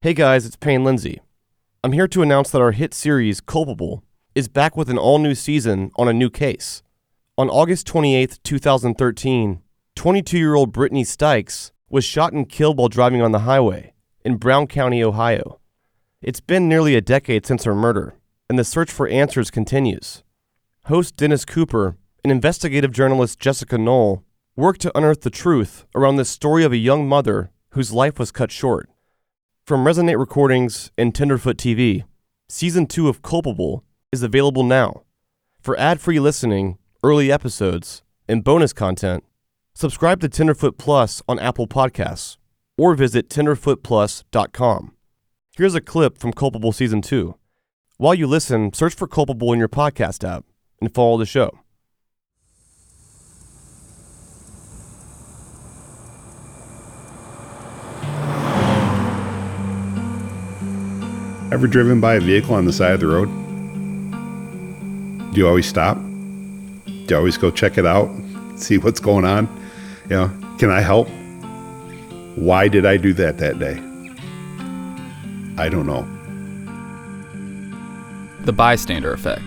Hey guys, it's Payne Lindsay. I'm here to announce that our hit series, Culpable, is back with an all new season on a new case. On August 28, 2013, 22 year old Brittany Stykes was shot and killed while driving on the highway in Brown County, Ohio. It's been nearly a decade since her murder, and the search for answers continues. Host Dennis Cooper and investigative journalist Jessica Knoll worked to unearth the truth around this story of a young mother whose life was cut short. From Resonate Recordings and Tenderfoot TV, Season 2 of Culpable is available now. For ad free listening, early episodes, and bonus content, subscribe to Tenderfoot Plus on Apple Podcasts or visit tenderfootplus.com. Here's a clip from Culpable Season 2. While you listen, search for Culpable in your podcast app and follow the show. Ever driven by a vehicle on the side of the road? Do you always stop? Do you always go check it out, see what's going on? You know, can I help? Why did I do that that day? I don't know. The bystander effect.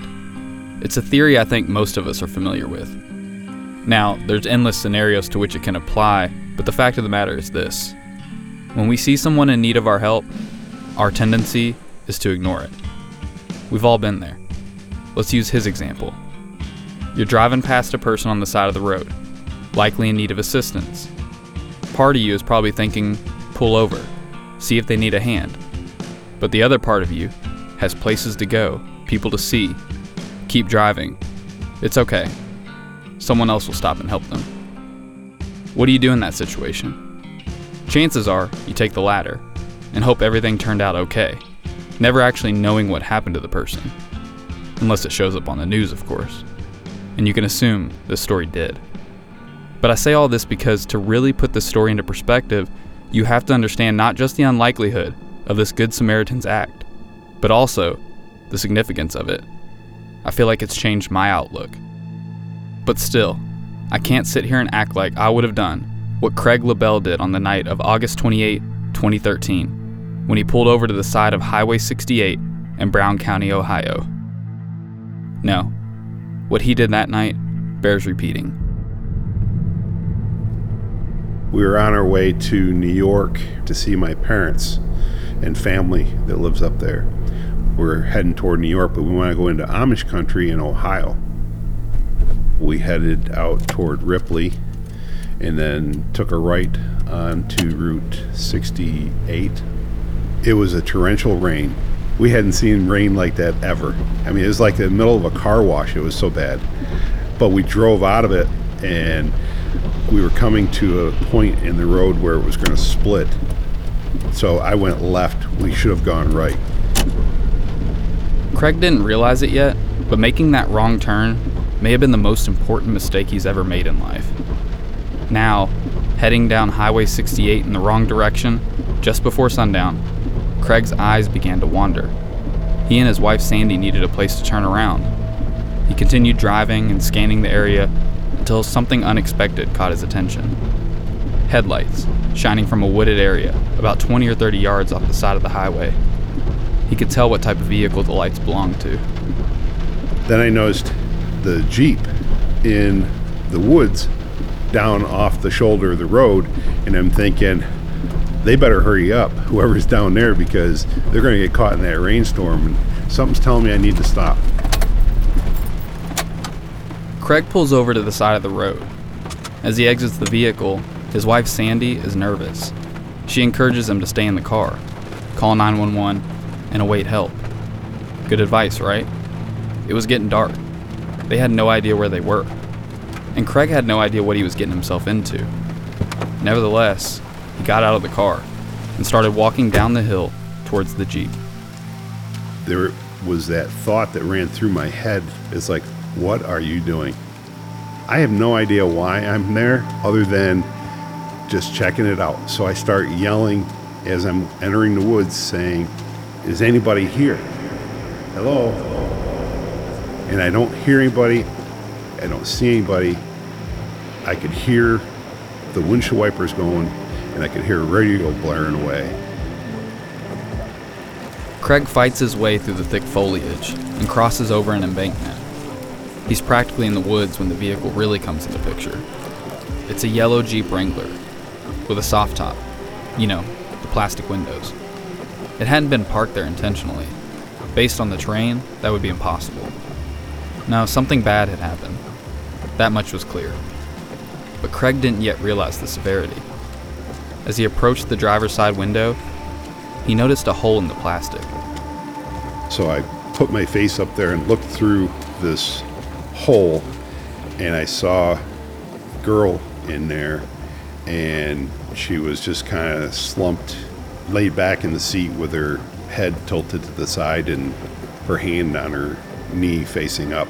It's a theory I think most of us are familiar with. Now, there's endless scenarios to which it can apply, but the fact of the matter is this. When we see someone in need of our help, our tendency is to ignore it. We've all been there. Let's use his example. You're driving past a person on the side of the road, likely in need of assistance. Part of you is probably thinking, pull over, see if they need a hand. But the other part of you has places to go, people to see. Keep driving. It's okay. Someone else will stop and help them. What do you do in that situation? Chances are you take the latter and hope everything turned out okay never actually knowing what happened to the person. Unless it shows up on the news, of course. And you can assume this story did. But I say all this because to really put this story into perspective, you have to understand not just the unlikelihood of this Good Samaritan's act, but also the significance of it. I feel like it's changed my outlook. But still, I can't sit here and act like I would have done what Craig LaBelle did on the night of August 28, 2013 when he pulled over to the side of Highway 68 in Brown County, Ohio. No, what he did that night bears repeating. We were on our way to New York to see my parents and family that lives up there. We're heading toward New York, but we want to go into Amish country in Ohio. We headed out toward Ripley and then took a right onto Route 68 it was a torrential rain. We hadn't seen rain like that ever. I mean, it was like the middle of a car wash. It was so bad. But we drove out of it and we were coming to a point in the road where it was going to split. So I went left. We should have gone right. Craig didn't realize it yet, but making that wrong turn may have been the most important mistake he's ever made in life. Now, heading down Highway 68 in the wrong direction, just before sundown, Craig's eyes began to wander. He and his wife Sandy needed a place to turn around. He continued driving and scanning the area until something unexpected caught his attention. Headlights, shining from a wooded area about 20 or 30 yards off the side of the highway. He could tell what type of vehicle the lights belonged to. Then I noticed the Jeep in the woods down off the shoulder of the road, and I'm thinking, they better hurry up, whoever's down there, because they're going to get caught in that rainstorm. And something's telling me I need to stop. Craig pulls over to the side of the road. As he exits the vehicle, his wife Sandy is nervous. She encourages him to stay in the car, call 911, and await help. Good advice, right? It was getting dark. They had no idea where they were. And Craig had no idea what he was getting himself into. Nevertheless, he got out of the car and started walking down the hill towards the Jeep. There was that thought that ran through my head. It's like, what are you doing? I have no idea why I'm there other than just checking it out. So I start yelling as I'm entering the woods saying, Is anybody here? Hello? And I don't hear anybody. I don't see anybody. I could hear the windshield wipers going and I could hear a radio blaring away. Craig fights his way through the thick foliage and crosses over an embankment. He's practically in the woods when the vehicle really comes into picture. It's a yellow Jeep Wrangler with a soft top, you know, the plastic windows. It hadn't been parked there intentionally. Based on the terrain, that would be impossible. No, something bad had happened. That much was clear. But Craig didn't yet realize the severity. As he approached the driver's side window, he noticed a hole in the plastic. So I put my face up there and looked through this hole, and I saw a girl in there, and she was just kind of slumped, laid back in the seat with her head tilted to the side and her hand on her knee facing up,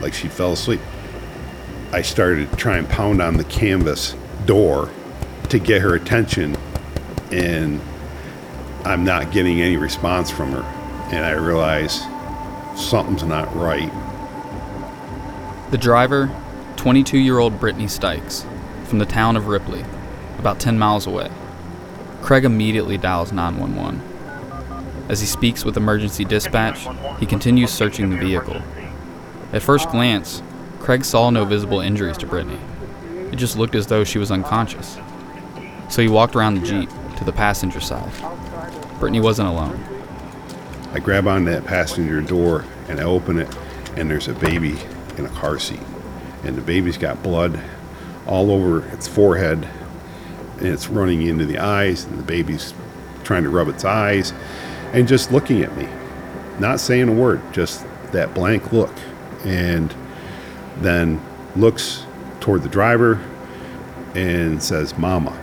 like she fell asleep. I started to try and pound on the canvas door to get her attention, and I'm not getting any response from her. And I realize something's not right. The driver, 22 year old Brittany Stykes, from the town of Ripley, about 10 miles away. Craig immediately dials 911. As he speaks with emergency dispatch, he continues searching the vehicle. At first glance, Craig saw no visible injuries to Brittany. It just looked as though she was unconscious. So he walked around the Jeep to the passenger side. Brittany wasn't alone. I grab on that passenger door and I open it, and there's a baby in a car seat. And the baby's got blood all over its forehead, and it's running into the eyes, and the baby's trying to rub its eyes and just looking at me, not saying a word, just that blank look. And then looks toward the driver and says, Mama.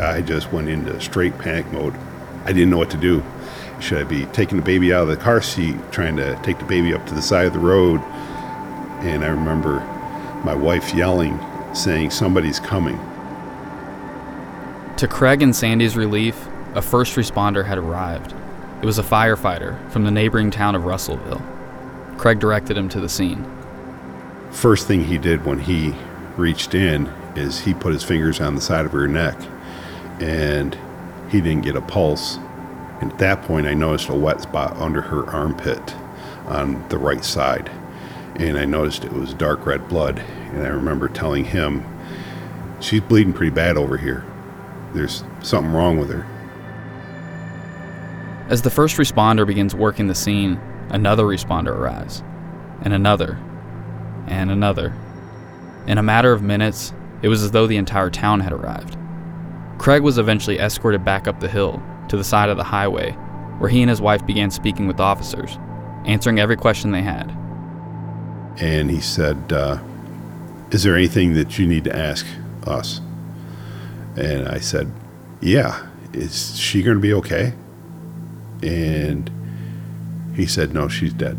I just went into straight panic mode. I didn't know what to do. Should I be taking the baby out of the car seat, trying to take the baby up to the side of the road? And I remember my wife yelling, saying, Somebody's coming. To Craig and Sandy's relief, a first responder had arrived. It was a firefighter from the neighboring town of Russellville. Craig directed him to the scene. First thing he did when he reached in is he put his fingers on the side of her neck and he didn't get a pulse. And at that point, I noticed a wet spot under her armpit on the right side. And I noticed it was dark red blood. And I remember telling him, She's bleeding pretty bad over here. There's something wrong with her. As the first responder begins working the scene, another responder arrives, and another, and another. In a matter of minutes, it was as though the entire town had arrived. Craig was eventually escorted back up the hill to the side of the highway, where he and his wife began speaking with officers, answering every question they had. And he said, uh, Is there anything that you need to ask us? And I said, Yeah. Is she going to be okay? And he said, No, she's dead.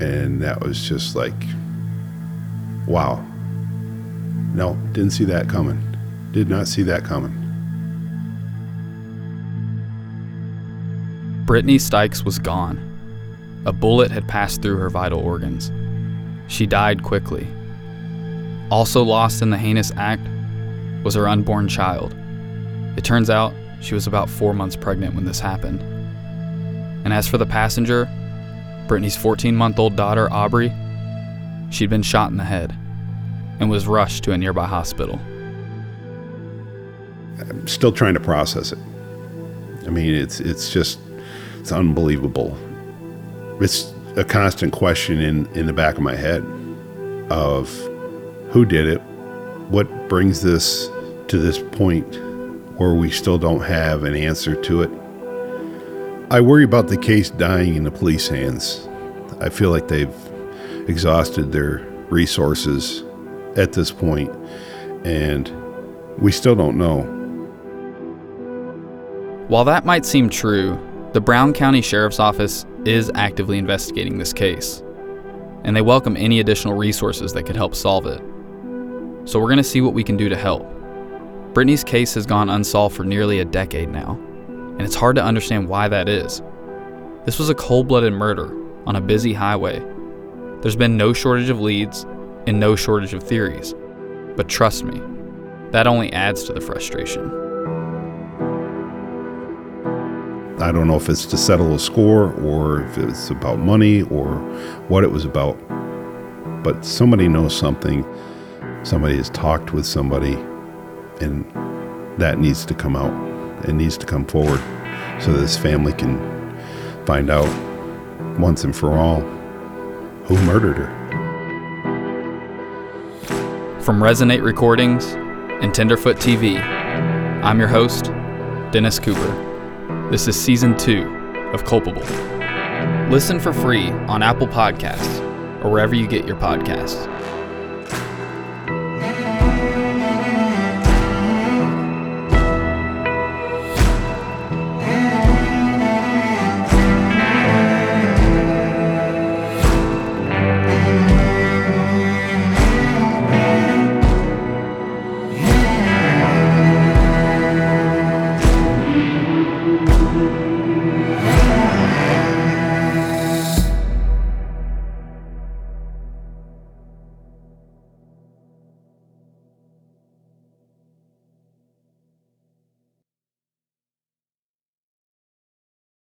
And that was just like, wow. No, didn't see that coming. Did not see that coming. Brittany Stykes was gone. A bullet had passed through her vital organs. She died quickly. Also lost in the heinous act was her unborn child. It turns out she was about four months pregnant when this happened. And as for the passenger, Brittany's 14 month old daughter, Aubrey, she'd been shot in the head and was rushed to a nearby hospital. I'm still trying to process it. I mean, it's it's just it's unbelievable. It's a constant question in in the back of my head of who did it, what brings this to this point where we still don't have an answer to it. I worry about the case dying in the police hands. I feel like they've exhausted their resources at this point, and we still don't know. While that might seem true, the Brown County Sheriff's Office is actively investigating this case, and they welcome any additional resources that could help solve it. So we're going to see what we can do to help. Brittany's case has gone unsolved for nearly a decade now, and it's hard to understand why that is. This was a cold blooded murder on a busy highway. There's been no shortage of leads and no shortage of theories. But trust me, that only adds to the frustration. I don't know if it's to settle a score or if it's about money or what it was about. But somebody knows something. Somebody has talked with somebody, and that needs to come out. It needs to come forward so this family can find out once and for all who murdered her. From Resonate Recordings and Tenderfoot TV, I'm your host, Dennis Cooper. This is season two of Culpable. Listen for free on Apple Podcasts or wherever you get your podcasts.